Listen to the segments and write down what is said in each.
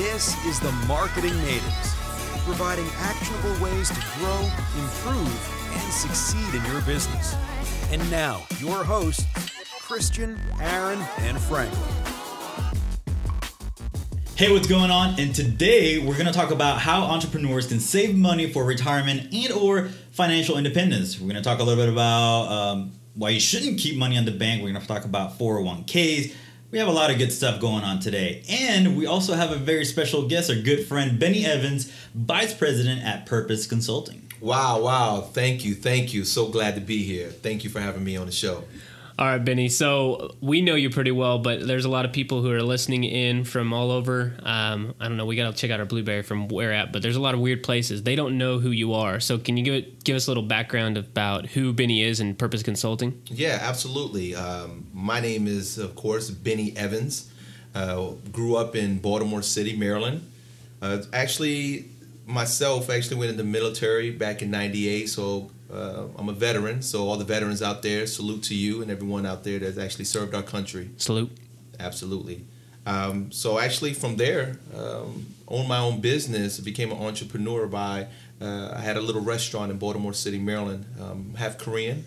This is the Marketing Natives, providing actionable ways to grow, improve, and succeed in your business. And now, your hosts, Christian, Aaron, and Franklin. Hey, what's going on? And today we're going to talk about how entrepreneurs can save money for retirement and or financial independence. We're going to talk a little bit about um, why you shouldn't keep money on the bank. We're going to talk about 401ks. We have a lot of good stuff going on today. And we also have a very special guest, our good friend Bennie Evans, Vice President at Purposed Consulting. Wow, wow. Thank you. Thank you. So glad to be here. Thank you for having me on the show. All right, Bennie. So we know you pretty well, but there's a lot of people who are listening in from all over. Um, I don't know. We got to check out our Blueberry from where at, but there's a lot of weird places. They don't know who you are. So can you give it, give us a little background about who Bennie is and Purposed Consulting? Yeah, absolutely. Um, my name is, of course, Bennie Evans. Uh, grew up in Baltimore City, Maryland. Uh, actually, myself actually went in the military back in '98, so uh, I'm a veteran, so all the veterans out there, salute to you and everyone out there that's actually served our country. Salute. Absolutely. Um, so actually, from there, um, owned my own business. Became an entrepreneur by. Uh, I had a little restaurant in Baltimore City, Maryland. Um, half Korean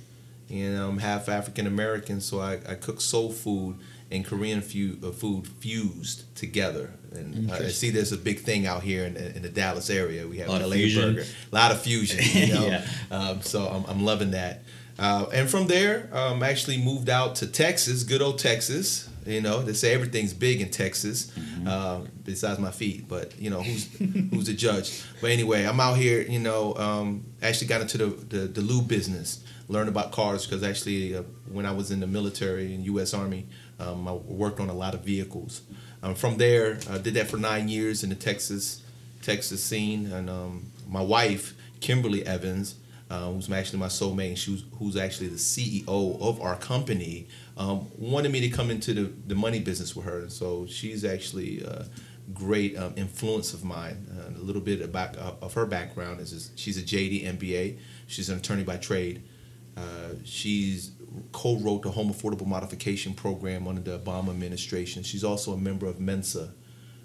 and um, half African American. So I, I cook soul food and Korean fu- uh, food fused together. And uh, I see there's a big thing out here in, in the Dallas area. We have A lot of LA fusion. burger, a lot of fusion. You know? Yeah. um, so I'm, I'm loving that. Uh, and from there, um, actually moved out to Texas, good old Texas. You know, they say everything's big in Texas, uh, besides my feet. But you know, who's who's the judge? But anyway, I'm out here. You know, um, actually got into the, the the lube business, learned about cars because actually, uh, when I was in the military in U.S. Army, um, I worked on a lot of vehicles. Um, from there, I did that for nine years in the Texas Texas scene, and um, my wife Kimberly Evans, uh, who's actually my soulmate, and she was, who's actually the CEO of our company, um, wanted me to come into the, the money business with her. And so she's actually a great um, influence of mine. Uh, a little bit about uh, of her background is, is she's a JD MBA. She's an attorney by trade. Uh, she's co-wrote the Home Affordable Modification Program under the Obama administration. She's also a member of Mensa.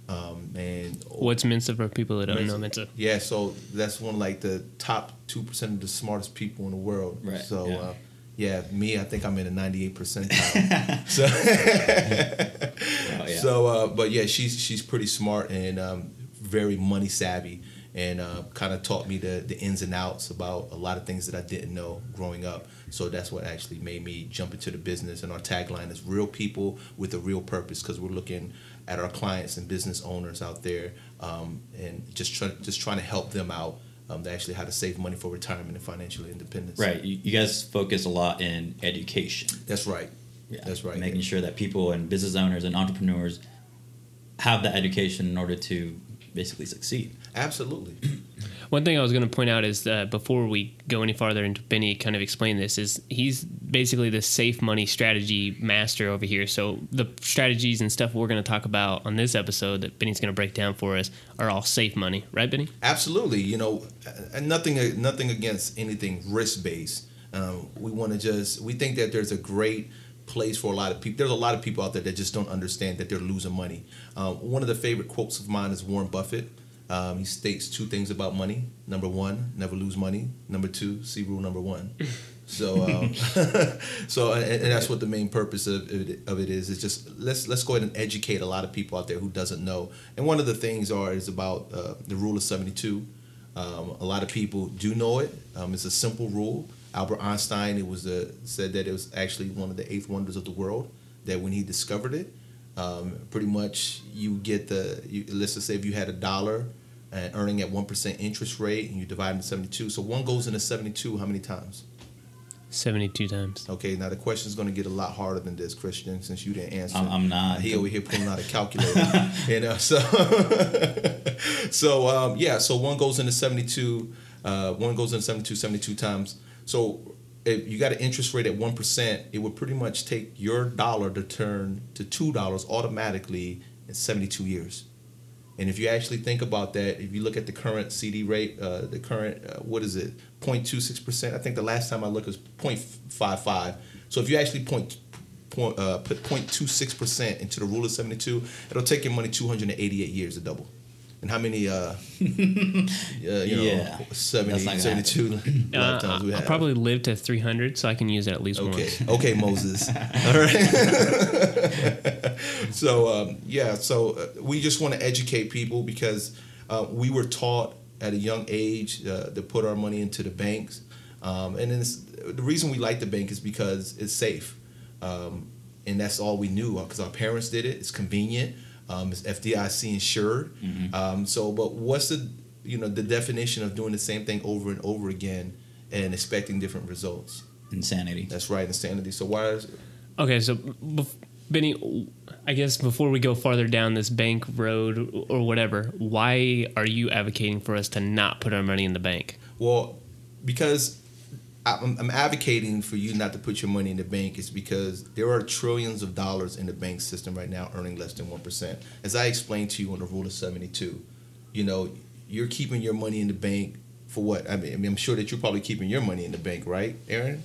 Um, and What's Mensa for people that don't know Mensa? yeah, so that's one of like the top two percent of the smartest people in the world. Right, So yeah. Uh, yeah, me, I think I'm in the 98 percentile. so Wow, yeah. so, uh, but yeah, she's she's pretty smart and um, very money savvy, and uh, kind of taught me the the ins and outs about a lot of things that I didn't know growing up. So that's what actually made me jump into the business. And our tagline is "Real people with a real purpose," because we're looking at our clients and business owners out there, um, and just try, just trying to help them out. Um, actually how to save money for retirement and financial independence. Right. You, you guys focus a lot in education. That's right. Yeah, That's right. Making sure that people and business owners and entrepreneurs have that education in order to basically succeed. Absolutely. One thing I was going to point out is that before we go any farther into Bennie kind of explain this is he's basically the safe money strategy master over here. So the strategies and stuff we're going to talk about on this episode that Bennie's going to break down for us are all safe money, right, Bennie? Absolutely, you know, and nothing nothing against anything risk based. Um, we want to just we think that there's a great place for a lot of people. There's a lot of people out there that just don't understand that they're losing money. Um, one of the favorite quotes of mine is Warren Buffett. Um, he states two things about money. Number one, never lose money. Number two, see rule number one. So, um, so and, and that's what the main purpose of it, of it is. Is just let's let's go ahead and educate a lot of people out there who doesn't know. And one of the things are is about uh, the rule of seventy two. Um, a lot of people do know it. Um, it's a simple rule. Albert Einstein it was the, said that it was actually one of the eighth wonders of the world. That when he discovered it, um, pretty much you get the you, let's just say if you had a dollar and earning at one percent interest rate and you divide into seventy two. So one goes into seventy two how many times? 72 times. Okay, now the question is going to get a lot harder than this, Christian, since you didn't answer. I'm, I'm not. He over here pulling out a calculator, you know. So, so um, yeah. So one goes into seventy-two. Uh, one goes into 72, 72 times. So if you got an interest rate at one percent, it would pretty much take your dollar to turn to two dollars automatically in seventy-two years. And if you actually think about that, if you look at the current CD rate, uh, the current uh, what is it, 0.26 percent? I think the last time I looked was 0.55. So if you actually point point, uh, put 0.26 percent into the rule of 72, it'll take your money 288 years to double. And how many, uh, uh, you know, Yeah. 70, That's not gonna 72 Uh, lifetimes we I'll probably live to 300, so I can use it at least Okay, once. okay, Moses. All right. so um, yeah, so uh, we just want to educate people because uh, we were taught at a young age uh, to put our money into the banks, um, and then it's, the reason we like the bank is because it's safe, um, and that's all we knew because our parents did it. It's convenient. Um, it's FDIC insured. Um, so, but what's the you know the definition of doing the same thing over and over again and expecting different results? Insanity. That's right, insanity. So why is Okay, so bef- Bennie, I guess before we go farther down this bank road or whatever, why are you advocating for us to not put our money in the bank? well because I'm, I'm advocating for you not to put your money in the bank is because there are trillions of dollars in the bank system right now earning less than one percent. As I explained to you on the rule of seventy two, you know you're keeping your money in the bank for what? I mean, I mean, I'm sure that you're probably keeping your money in the bank, right, Aaron?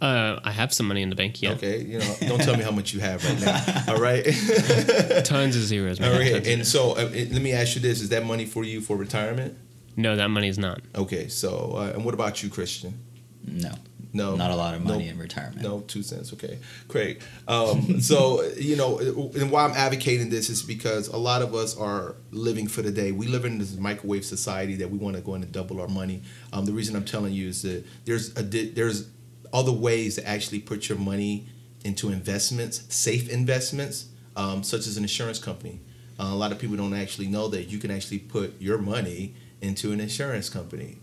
Uh, I have some money in the bank, yeah. Okay, you know, don't tell me how much you have right now. All right. Tons of zeros, man. All Tons And so uh, let me ask you this: Is that money for you for retirement? no, that money is not. Okay. So, uh, and what about you, Christian? No. No, Not a lot of money no, in retirement. No, two cents. Okay, Craig. Um, so you know, and why I'm advocating this is because a lot of us are living for the day. We live in this microwave society that we want to go in and double our money. Um, the reason I'm telling you is that there's a di- there's other ways to actually put your money into investments, safe investments, um, such as an insurance company. Uh, a lot of people don't actually know that you can actually put your money into an insurance company.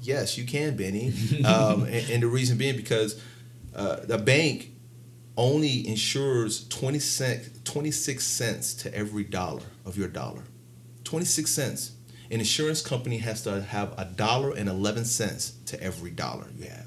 Yes, you can, Bennie. um, and, and the reason being because uh, the bank only insures 20 cent, 26 cents to every dollar of your dollar. 26 cents. An insurance company has to have a dollar and 11 cents to every dollar you have.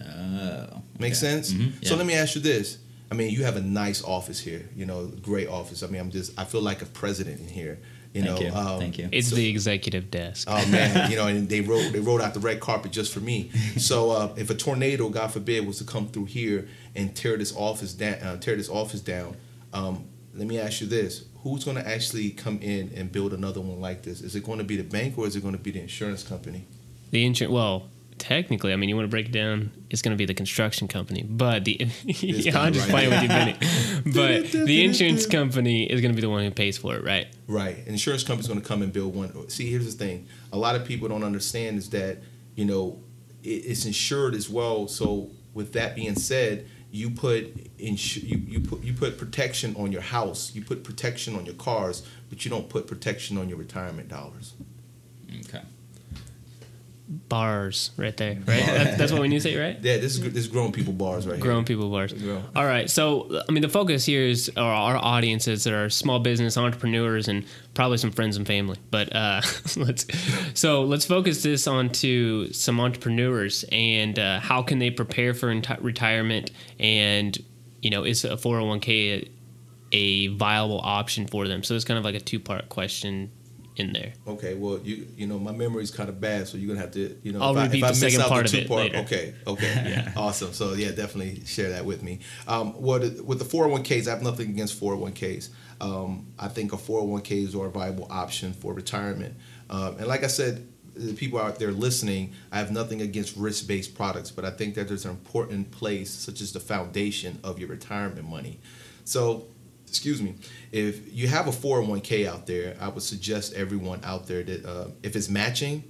Oh. Make okay. sense? Mhm, So let me ask you this. I mean, you have a nice office here, you know, great office. I mean, I'm just, I feel like a president in here, you Thank know. you. um, Thank you. It's so- the executive desk. Oh man, you know, and they wrote they wrote out the red carpet just for me. So uh, if a tornado, God forbid, was to come through here and tear this office down, uh, tear this office down, um, let me ask you this: Who's going to actually come in and build another one like this? Is it going to be the bank or is it going to be the insurance company? The insurance, well, technically, I mean, you want to break it down, it's going to be the construction company. But the, yeah, I'm just right playing with you, Bennie. But the insurance company is going to be the one who pays for it, right? Right. An insurance company's going to come and build one. See, here's the thing: a lot of people don't understand is that you know it's insured as well. So with that being said, you put insu- you, you put you put protection on your house, you put protection on your cars, but you don't put protection on your retirement dollars. Okay. Bars, right there, right? That, that's what we need to say, right? Yeah, this is this is grown people bars right Grown here. people bars. Grown. All right. So, I mean, the focus here is our, our audiences that are small business entrepreneurs and probably some friends and family. But uh, let's so let's focus this on to some entrepreneurs and uh, how can they prepare for enti- retirement and you know is a four hundred one k a viable option for them? So it's kind of like a two part question in there. Okay, well, you you know my memory's kind of bad, so you're gonna have to you know. I'll if I, if I the miss second out part the of it two-part- later. Okay, okay, yeah, awesome. So yeah, definitely share that with me. Um, what with the 401ks, I have nothing against 401ks. Um, I think a 401ks are a viable option for retirement. Um, and like I said, the people out there listening, I have nothing against risk-based products, but I think that there's an important place, such as the foundation of your retirement money. So excuse me, if you have a 401k out there, I would suggest everyone out there that uh, if it's matching,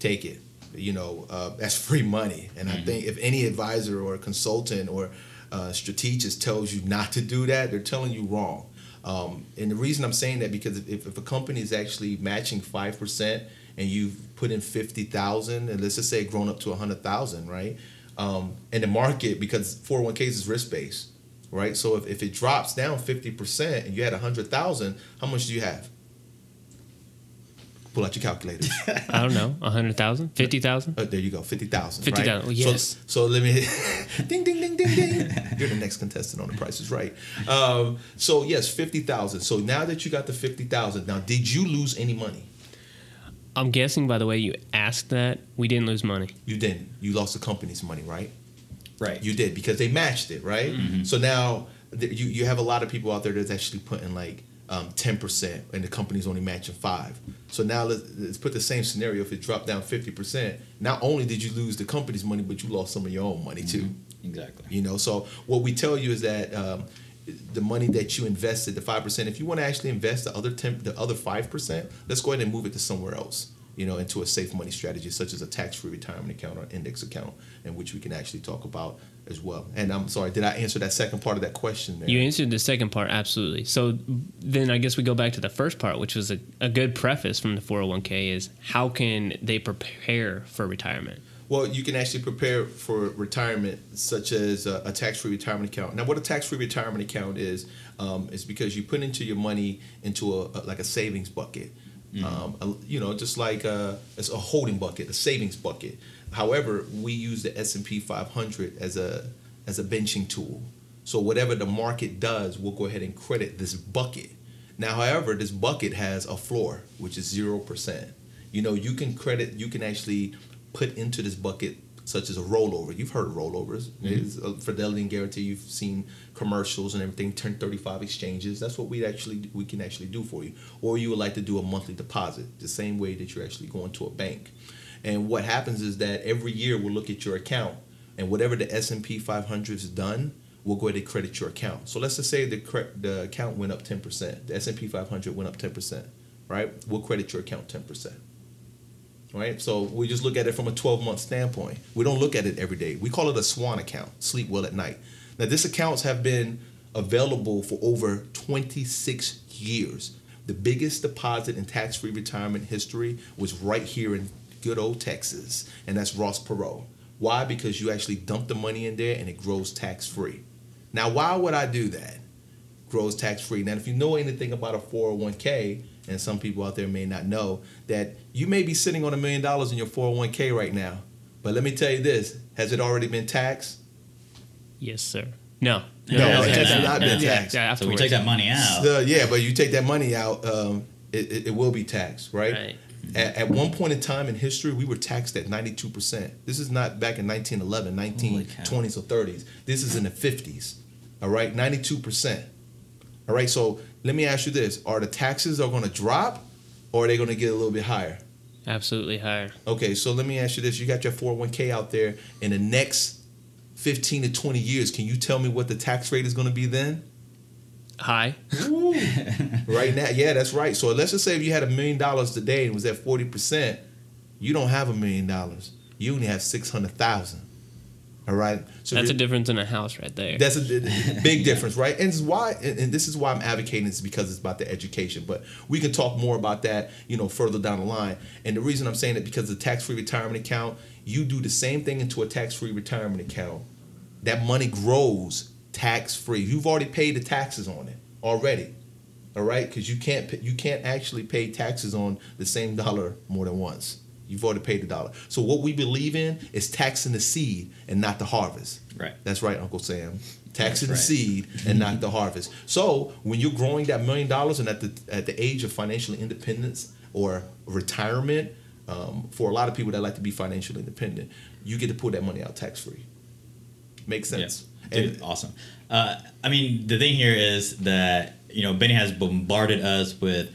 take it. You know, uh, that's free money. And I think if any advisor or consultant or uh, strategist tells you not to do that, they're telling you wrong. Um, and the reason I'm saying that because if, if a company is actually matching five percent and you've put in fifty thousand, and let's just say grown up to a hundred thousand, right? Um, and the market because 401ks is risk based right? So if, if it drops down 50% and you had 100,000, how much do you have? Pull out your calculators. I don't know, a hundred thousand, fifty thousand. Oh, there you go, 50,000. 50,000, right? oh, yes. So, so let me, ding, ding, ding, ding, ding. You're the next contestant on The Price is Right. Um, so yes, 50,000. So now that you got the 50,000, now did you lose any money? I'm guessing by the way you asked that, we didn't lose money. You didn't. You lost the company's money, right? Right. You did because they matched it, right? So now th- you you have a lot of people out there that's actually putting like um, 10% and the company's only matching 5. So now let's, let's put the same scenario if it dropped down 50%, not only did you lose the company's money but you lost some of your own money too. Exactly. You know, so what we tell you is that um, the money that you invested, the five percent, if you want to actually invest the other ten, the other five percent, let's go ahead and move it to somewhere else. You know, into a safe money strategy such as a tax-free retirement account or index account, in which we can actually talk about as well. And I'm sorry, did I answer that second part of that question? There? You answered the second part absolutely. So then I guess we go back to the first part, which was a, a good preface from the 401k is how can they prepare for retirement? Well, you can actually prepare for retirement, such as a, a tax-free retirement account. Now, what a tax-free retirement account is, um, is because you put into your money into a, a like a savings bucket. Um, you know, just like a, it's a holding bucket, a savings bucket. However, we use the S and P 500 as a as a benching tool. So whatever the market does, we'll go ahead and credit this bucket. Now, however, this bucket has a floor, which is zero percent. You know, you can credit, you can actually put into this bucket such as a rollover. You've heard of rollovers. It's a Fidelity and Guaranty. You've seen commercials and everything. 1035 exchanges. That's what we actually we can actually do for you. Or you would like to do a monthly deposit, the same way that you're actually going to a bank. And what happens is that every year we'll look at your account, and whatever the S and P 500 has done, we'll go ahead and credit your account. So let's just say the cre- the account went up 10%. The S and P 500 went up 10%. Right? We'll credit your account 10% right? So we just look at it from a 12 month standpoint. We don't look at it every day. We call it a swan account, sleep well at night. Now, these accounts have been available for over 26 years. The biggest deposit in tax free retirement history was right here in good old Texas, and that's Ross Perot. Why? Because you actually dump the money in there and it grows tax free. Now, why would I do that? grows tax free. Now, if you know anything about a 401k, and some people out there may not know, that you may be sitting on a million dollars in your 401k right now. But let me tell you this has it already been taxed? Yes, sir. No. No, it it has hasn't. not been Yeah, taxed. yeah, So we take that money out. The- yeah, but you take that money out, um, it, it, it will be taxed, right? Right. At, at one point in time in history, we were taxed at 92%. This is not back in 1911, 1920s or 30s. This is in the 50s, all right? 92%. All right, so let me ask you this. Are the taxes are going to drop or are they going to get a little bit higher? Absolutely higher. Okay, so let me ask you this. You got your 401k out there in the next 15 to 20 years. Can you tell me what the tax rate is going to be then? High. right now, yeah, that's right. So let's just say if you had a million dollars today and was at 40%, you don't have a million dollars. You only have 600,000. All right? So That's a difference in a house right there. That's a big difference, right? And this is why, and this is why I'm advocating is because it's about the education. But we can talk more about that, you know, further down the line. And the reason I'm saying it because the tax-free retirement account, you do the same thing into a tax-free retirement account. That money grows tax-free. You've already paid the taxes on it already, all right? Because you can't you can't actually pay taxes on the same dollar more than once. You've already paid the dollar. So what we believe in is taxing the seed and not the harvest. Right. That's right, Uncle Sam. Taxing That's the seed and not the harvest. So when you're growing that million dollars and at the at the age of financial independence or retirement, um, for a lot of people that like to be financially independent, you get to pull that money out tax free. Makes sense. Yeah. Dude, And awesome. Uh, I mean, the thing here is that you know Bennie has bombarded us with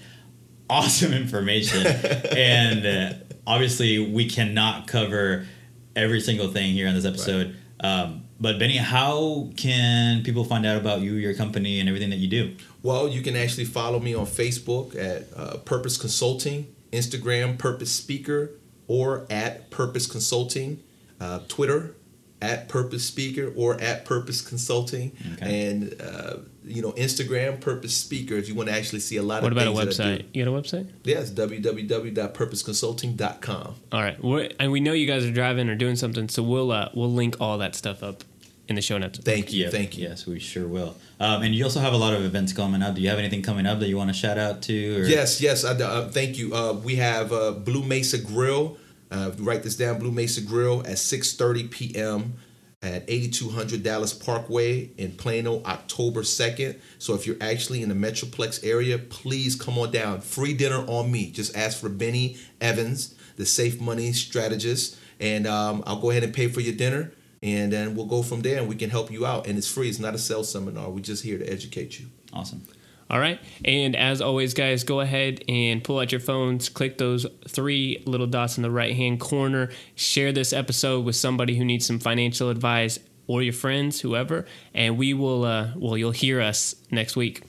awesome information, and uh, obviously we cannot cover every single thing here on this episode. Um, but Bennie, how can people find out about you, your company, and everything that you do? Well, you can actually follow me on Facebook at uh, Purposed Consulting, Instagram Purpose Speaker, or at Purposed Consulting, uh, Twitter at Purpose Speaker or at Purposed Consulting, Okay. and uh, you know Instagram Purpose Speaker. If you want to actually see a lot What of about a things that website? You got a website? Yes, www.purposedconsulting.com. All right. We're, and we know you guys are driving or doing something, so we'll uh, we'll link all that stuff up in the show notes. Thank you, Yeah, thank you. Yes, we sure will. Um, and you also have a lot of events coming up. Do you have anything coming up that you want to shout out to? Or? Yes, yes. I, uh, thank you. Uh, we have uh, Blue Mesa Grill. Uh, write this down. Blue Mesa Grill at 6:30 p.m. at 8200 Dallas Parkway in Plano, October 2nd. So if you're actually in the Metroplex area, please come on down. Free dinner on me. Just ask for Bennie Evans, the Safe Money Strategist, and um, I'll go ahead and pay for your dinner. and then we'll go from there, and we can help you out. And it's free. It's not a sales seminar. We're just here to educate you. Awesome. All right. And as always, guys, go ahead and pull out your phones, click those three little dots in the right hand corner, share this episode with somebody who needs some financial advice or your friends, whoever, and we will, uh, well, you'll hear us next week.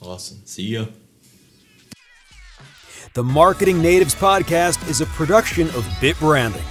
Awesome. See ya. The Marketing Natives podcast is a production of Bit Branding.